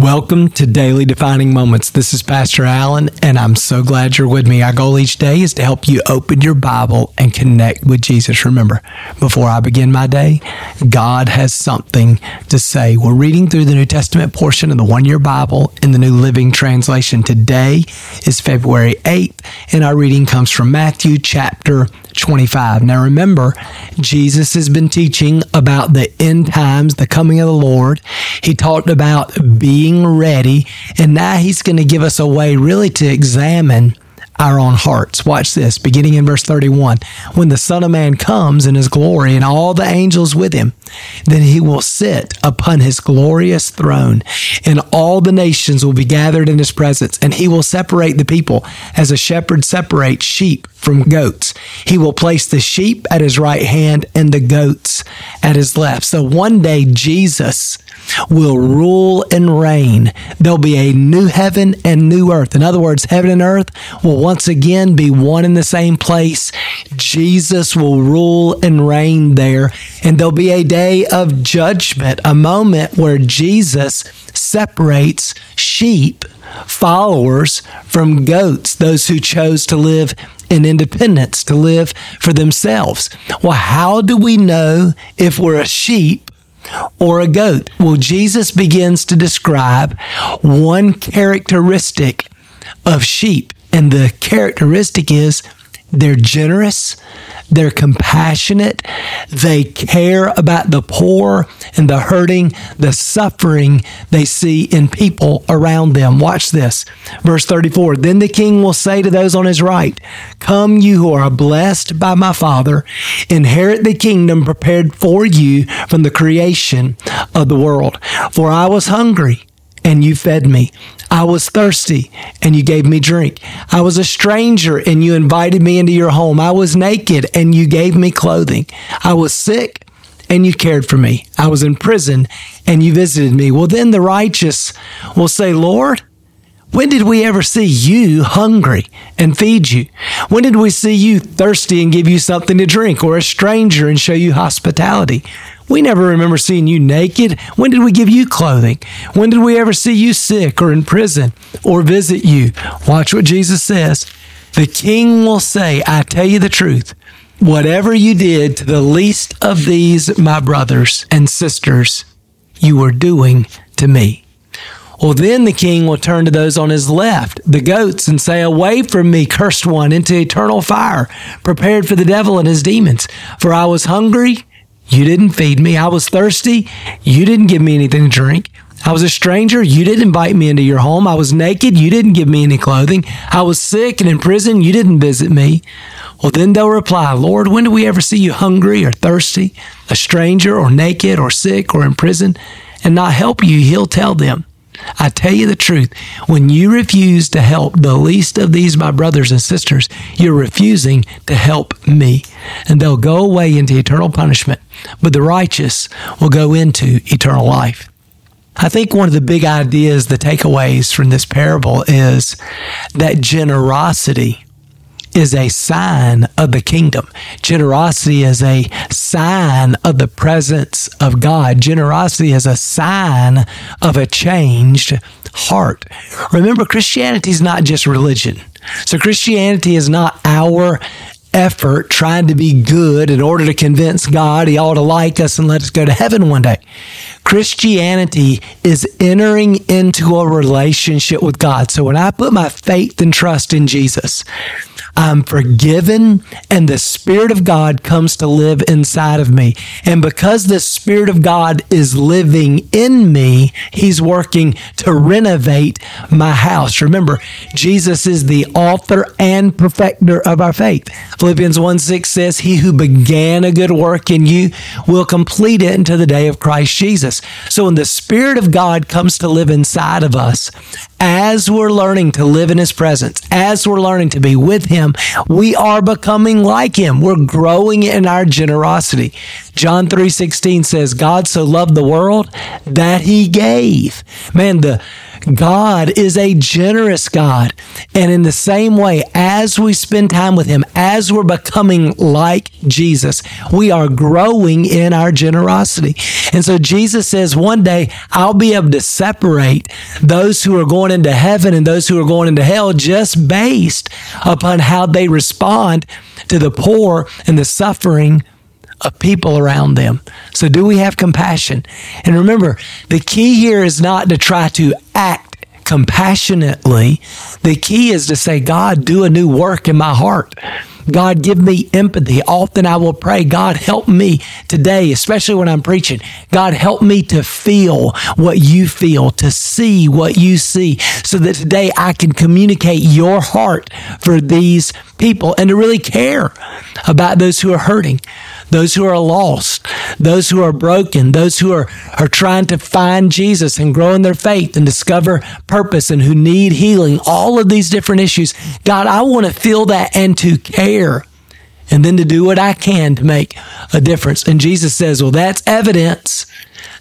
Welcome to Daily Defining Moments. This is Pastor Allen, and I'm so glad you're with me. Our goal each day is to help you open your Bible and connect with Jesus. Remember, before I begin my day, God has something to say. We're reading through the New Testament portion of the one year Bible in the New Living Translation. Today is February 8th, and our reading comes from Matthew chapter 25. Now remember, Jesus has been teaching about the end times, the coming of the Lord. He talked about being ready, and now he's going to give us a way really to examine our own hearts. Watch this, beginning in verse 31. When the Son of Man comes in his glory and all the angels with him, then he will sit upon his glorious throne, and all the nations will be gathered in his presence, and he will separate the people as a shepherd separates sheep from goats. He will place the sheep at his right hand and the goats at his left. So one day Jesus will rule and reign. There'll be a new heaven and new earth. In other words, heaven and earth will once again be one in the same place. Jesus will rule and reign there. And there'll be a day of judgment, a moment where Jesus separates sheep, followers, from goats, those who chose to live in independence, to live for themselves. Well, how do we know if we're a sheep or a goat? Well, Jesus begins to describe one characteristic of sheep, and the characteristic is they're generous, they're compassionate, they care about the poor and the hurting, the suffering they see in people around them. Watch this. Verse 34 Then the king will say to those on his right, Come, you who are blessed by my Father, inherit the kingdom prepared for you from the creation of the world. For I was hungry and you fed me. I was thirsty and you gave me drink. I was a stranger and you invited me into your home. I was naked and you gave me clothing. I was sick and you cared for me. I was in prison and you visited me. Well, then the righteous will say, Lord, when did we ever see you hungry and feed you? When did we see you thirsty and give you something to drink or a stranger and show you hospitality? We never remember seeing you naked. When did we give you clothing? When did we ever see you sick or in prison or visit you? Watch what Jesus says. The king will say, I tell you the truth. Whatever you did to the least of these, my brothers and sisters, you were doing to me. Well, then the king will turn to those on his left, the goats, and say, Away from me, cursed one, into eternal fire, prepared for the devil and his demons. For I was hungry, you didn't feed me. I was thirsty. You didn't give me anything to drink. I was a stranger. You didn't invite me into your home. I was naked. You didn't give me any clothing. I was sick and in prison. You didn't visit me. Well, then they'll reply, Lord, when do we ever see you hungry or thirsty, a stranger or naked or sick or in prison and not help you? He'll tell them, I tell you the truth, when you refuse to help the least of these, my brothers and sisters, you're refusing to help me. And they'll go away into eternal punishment, but the righteous will go into eternal life. I think one of the big ideas, the takeaways from this parable is that generosity is a sign of the kingdom. Generosity is a sign of the presence of God. Generosity is a sign of a changed heart. Remember, Christianity is not just religion. So Christianity is not our effort trying to be good in order to convince God he ought to like us and let us go to heaven one day. Christianity is entering into a relationship with God. So when I put my faith and trust in Jesus, I'm forgiven, and the Spirit of God comes to live inside of me. And because the Spirit of God is living in me, He's working to renovate my house. Remember, Jesus is the author and perfecter of our faith. Philippians 1 6 says, He who began a good work in you will complete it until the day of Christ Jesus. So when the Spirit of God comes to live inside of us, as we're learning to live in His presence, as we're learning to be with Him, we are becoming like Him. We're growing in our generosity. John 3:16 says, God so loved the world that He gave. Man, the God is a generous God. And in the same way, as we spend time with Him, as we're becoming like Jesus, we are growing in our generosity. And so Jesus says, one day I'll be able to separate those who are going into heaven and those who are going into hell just based upon how they respond to the poor and the suffering of people around them. So, do we have compassion? And remember, the key here is not to try to act compassionately. The key is to say, God, do a new work in my heart. God, give me empathy. Often I will pray, God, help me today, especially when I'm preaching. God, help me to feel what you feel, to see what you see, so that today I can communicate your heart for these people and to really care about those who are hurting those who are lost, those who are broken, those who are, are trying to find Jesus and grow in their faith and discover purpose and who need healing, all of these different issues. God, I want to feel that and to care and then to do what I can to make a difference. And Jesus says, well, that's evidence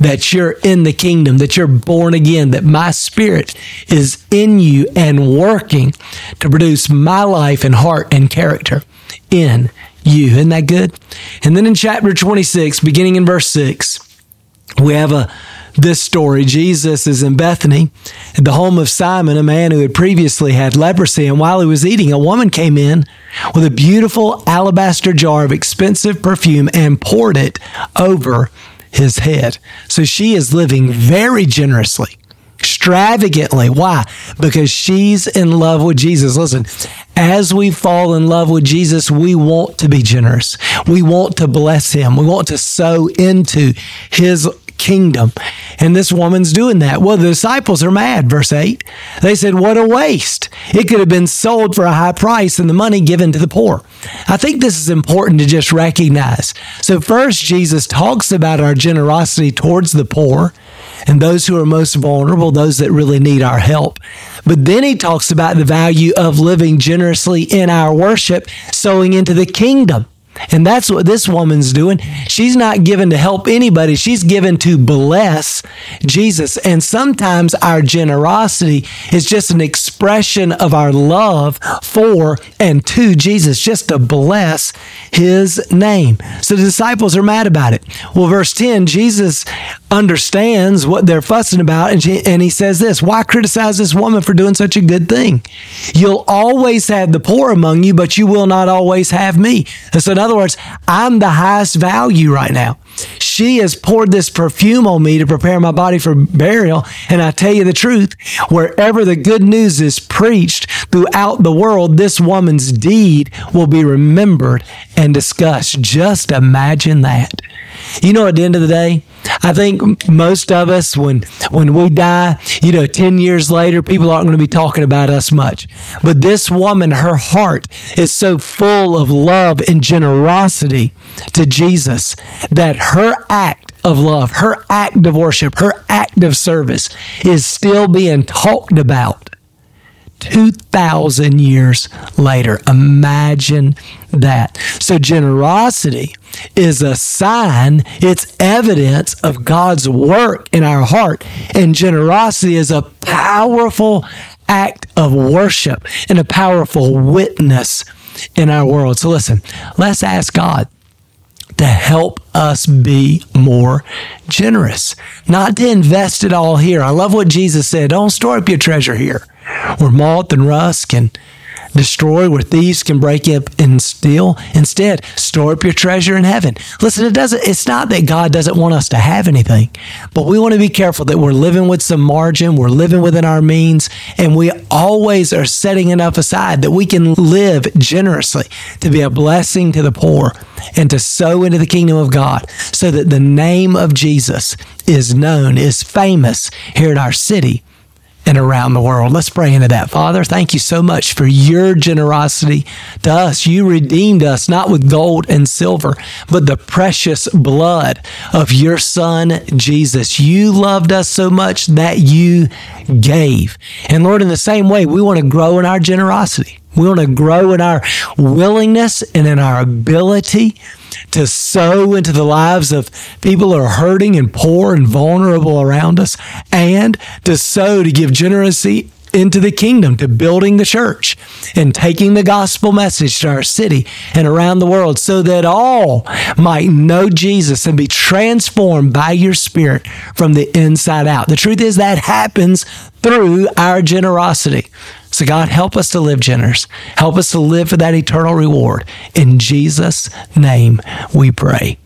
that you're in the kingdom, that you're born again, that my spirit is in you and working to produce my life and heart and character in you. Isn't that good? And then in chapter 26, beginning in verse 6, we have a this story. Jesus is in Bethany at the home of Simon, a man who had previously had leprosy. And while he was eating, a woman came in with a beautiful alabaster jar of expensive perfume and poured it over his head. So she is living very generously extravagantly. Why? Because she's in love with Jesus. Listen, as we fall in love with Jesus, we want to be generous. We want to bless him. We want to sow into his kingdom. And this woman's doing that. Well, the disciples are mad, verse 8. They said, What a waste. It could have been sold for a high price and the money given to the poor. I think this is important to just recognize. So, first, Jesus talks about our generosity towards the poor and those who are most vulnerable, those that really need our help. But then he talks about the value of living generously in our worship, sowing into the kingdom. And that's what this woman's doing. She's not given to help anybody. She's given to bless Jesus. And sometimes our generosity is just an expression of our love for and to Jesus, just to bless his name. So the disciples are mad about it. Well, verse 10, Jesus understands what they're fussing about. And, she, and he says this Why criticize this woman for doing such a good thing? You'll always have the poor among you, but you will not always have me. So, in other words, I'm the highest value right now. She has poured this perfume on me to prepare my body for burial. And I tell you the truth, wherever the good news is preached throughout the world, this woman's deed will be remembered and discussed. Just imagine that. You know, at the end of the day, I think most of us, when when we die, you know, ten years later, people aren't going to be talking about us much. But this woman, her heart is so full of love and generosity to Jesus that her act of love, her act of worship, her act of service is still being talked about 2,000 years later. Imagine that. So, generosity is a sign, it's evidence of God's work in our heart. And generosity is a powerful act of worship and a powerful witness in our world. So, listen, let's ask God to help us be more generous, not to invest it all here. I love what Jesus said don't store up your treasure here where moth and rust can destroy, where thieves can break up and steal. Instead, store up your treasure in heaven. Listen, it doesn't, it's not that God doesn't want us to have anything, but we want to be careful that we're living with some margin, we're living within our means, and we always are setting enough aside that we can live generously to be a blessing to the poor and to sow into the kingdom of God so that the name of Jesus is known, is famous here in our city and around the world. Let's pray into that. Father, thank you so much for your generosity to us. You redeemed us not with gold and silver, but the precious blood of your son, Jesus. You loved us so much that you gave. And Lord, in the same way, we want to grow in our generosity. We want to grow in our willingness and in our ability to sow into the lives of people who are hurting and poor and vulnerable around us, and to sow to give generously into the kingdom, to building the church and taking the gospel message to our city and around the world so that all might know Jesus and be transformed by your spirit from the inside out. The truth is that happens through our generosity. So, God, help us to live generous. Help us to live for that eternal reward. In Jesus' name we pray.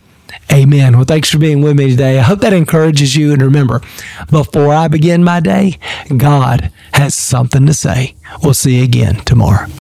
Amen. Well, thanks for being with me today. I hope that encourages you. And remember, before I begin my day, God has something to say. We'll see you again tomorrow.